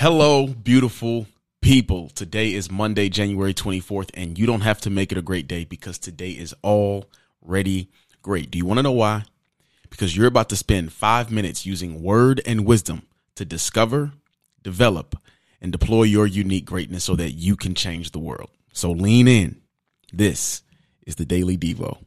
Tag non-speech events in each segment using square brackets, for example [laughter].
Hello, beautiful people. Today is Monday, January 24th, and you don't have to make it a great day because today is already great. Do you want to know why? Because you're about to spend five minutes using word and wisdom to discover, develop, and deploy your unique greatness so that you can change the world. So lean in. This is the Daily Devo.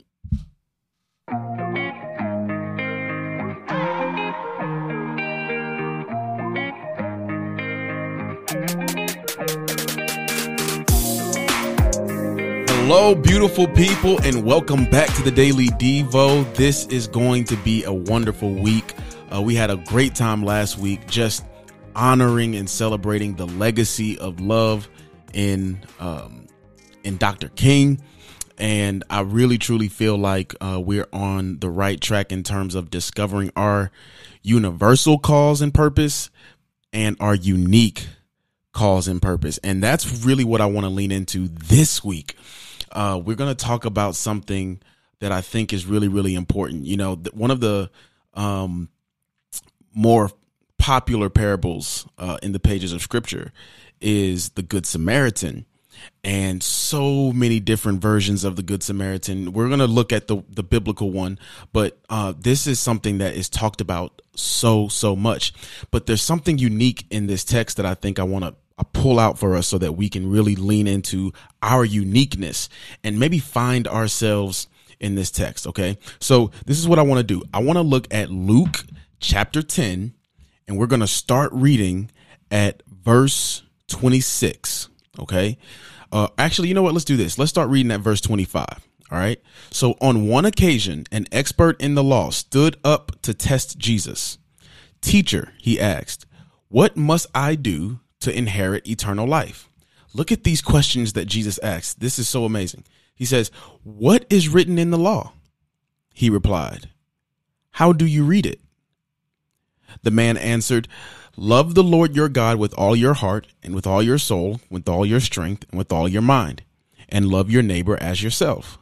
Hello, beautiful people, and welcome back to the Daily Devo. This is going to be a wonderful week. Uh, we had a great time last week just honoring and celebrating the legacy of love in um, in Dr. King. And I really truly feel like uh, we're on the right track in terms of discovering our universal cause and purpose and our unique cause and purpose. And that's really what I want to lean into this week uh, we're going to talk about something that I think is really, really important. You know, one of the um, more popular parables uh, in the pages of scripture is the Good Samaritan. And so many different versions of the Good Samaritan. We're going to look at the, the biblical one, but uh, this is something that is talked about so, so much. But there's something unique in this text that I think I want to a pull out for us so that we can really lean into our uniqueness and maybe find ourselves in this text. Okay. So this is what I want to do. I want to look at Luke chapter 10 and we're going to start reading at verse 26. Okay. Uh, actually, you know what? Let's do this. Let's start reading at verse 25. All right. So on one occasion, an expert in the law stood up to test Jesus. Teacher, he asked, what must I do to inherit eternal life? Look at these questions that Jesus asks. This is so amazing. He says, What is written in the law? He replied, How do you read it? The man answered, Love the Lord your God with all your heart and with all your soul, with all your strength and with all your mind, and love your neighbor as yourself.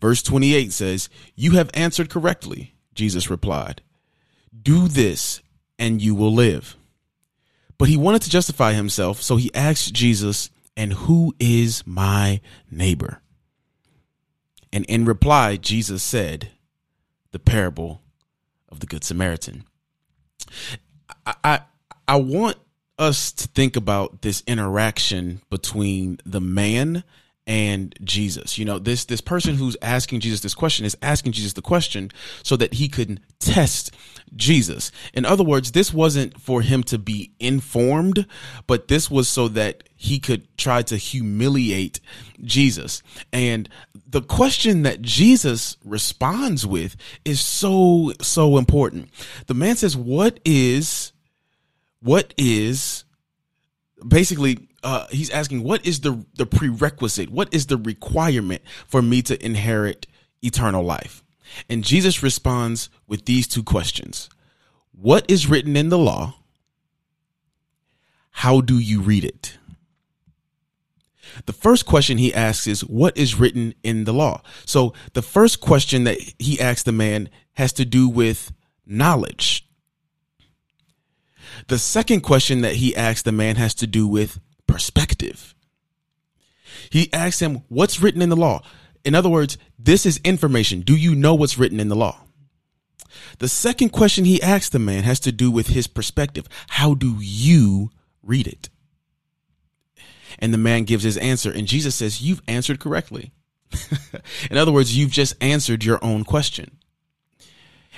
Verse 28 says, You have answered correctly, Jesus replied. Do this and you will live. But he wanted to justify himself, so he asked Jesus, And who is my neighbor? And in reply, Jesus said, The parable of the Good Samaritan. I, I, I want us to think about this interaction between the man and Jesus. You know, this this person who's asking Jesus this question is asking Jesus the question so that he could test Jesus. In other words, this wasn't for him to be informed, but this was so that he could try to humiliate Jesus. And the question that Jesus responds with is so so important. The man says, "What is what is basically uh, he's asking what is the the prerequisite? What is the requirement for me to inherit eternal life? And jesus responds with these two questions. What is written in the law? How do you read it? The first question he asks is what is written in the law? So the first question that he asks the man has to do with knowledge. The second question that he asks the man has to do with perspective. He asks him, What's written in the law? In other words, this is information. Do you know what's written in the law? The second question he asks the man has to do with his perspective. How do you read it? And the man gives his answer, and Jesus says, You've answered correctly. [laughs] in other words, you've just answered your own question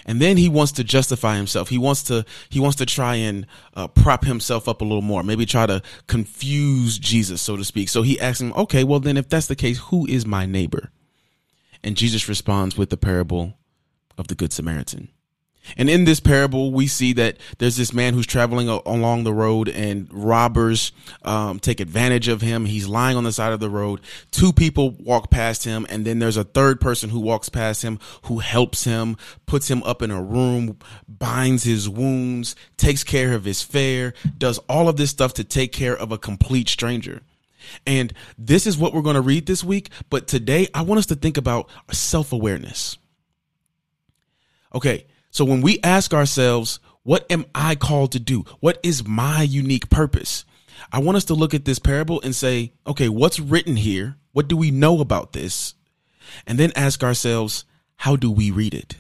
and then he wants to justify himself. He wants to he wants to try and uh, prop himself up a little more, maybe try to confuse Jesus, so to speak. So he asks him, "Okay, well then, if that's the case, who is my neighbor?" And Jesus responds with the parable of the Good Samaritan. And in this parable, we see that there's this man who's traveling along the road and robbers um, take advantage of him. He's lying on the side of the road. Two people walk past him, and then there's a third person who walks past him who helps him, puts him up in a room, binds his wounds, takes care of his fare, does all of this stuff to take care of a complete stranger. And this is what we're going to read this week. But today, I want us to think about self awareness. Okay so when we ask ourselves, What am I called to do? What is my unique purpose? I want us to look at this parable and say, okay, what's written here? What do we know about this? And then ask ourselves, how do we read it?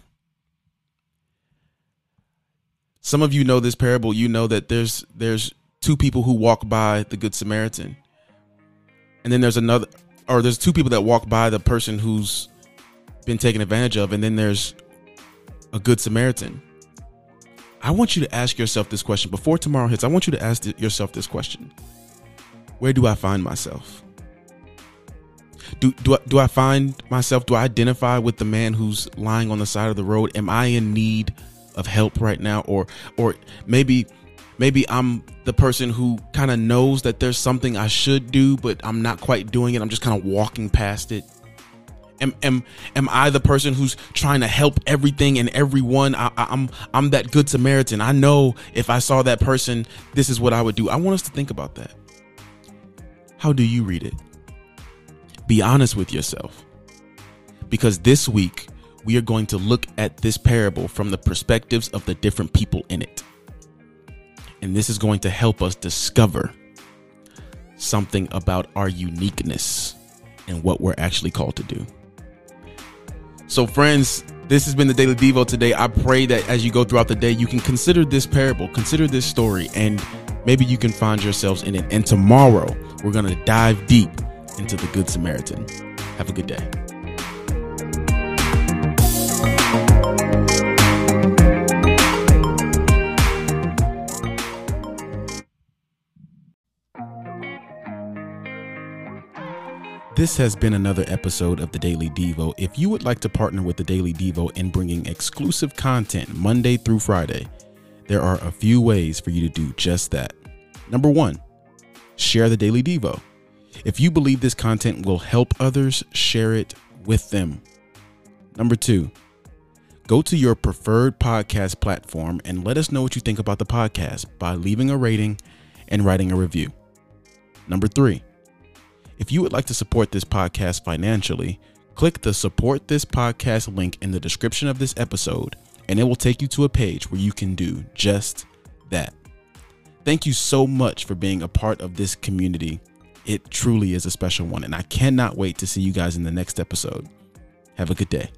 Some of you know this parable. You know that there's there's two people who walk by the good Samaritan. And then there's another or there's two people that walk by the person who's been taken advantage of and then there's a good Samaritan. I want you to ask yourself this question before tomorrow hits. I want you to ask yourself this question. Where do I find myself? Do, do, I, do I find myself, do I identify with the man who's lying on the side of the road? Am I in need of help right now? Or, or maybe, maybe I'm the person who kind of knows that there's something I should do, but I'm not quite doing it. I'm just kind of walking past it. Am, am, am I the person who's trying to help everything and everyone? I, I, I'm, I'm that good Samaritan. I know if I saw that person, this is what I would do. I want us to think about that. How do you read it? Be honest with yourself. Because this week, we are going to look at this parable from the perspectives of the different people in it. And this is going to help us discover something about our uniqueness and what we're actually called to do. So, friends, this has been the Daily Devo today. I pray that as you go throughout the day, you can consider this parable, consider this story, and maybe you can find yourselves in it. And tomorrow, we're going to dive deep into the Good Samaritan. Have a good day. This has been another episode of the Daily Devo. If you would like to partner with the Daily Devo in bringing exclusive content Monday through Friday, there are a few ways for you to do just that. Number one, share the Daily Devo. If you believe this content will help others, share it with them. Number two, go to your preferred podcast platform and let us know what you think about the podcast by leaving a rating and writing a review. Number three, if you would like to support this podcast financially, click the support this podcast link in the description of this episode, and it will take you to a page where you can do just that. Thank you so much for being a part of this community. It truly is a special one, and I cannot wait to see you guys in the next episode. Have a good day.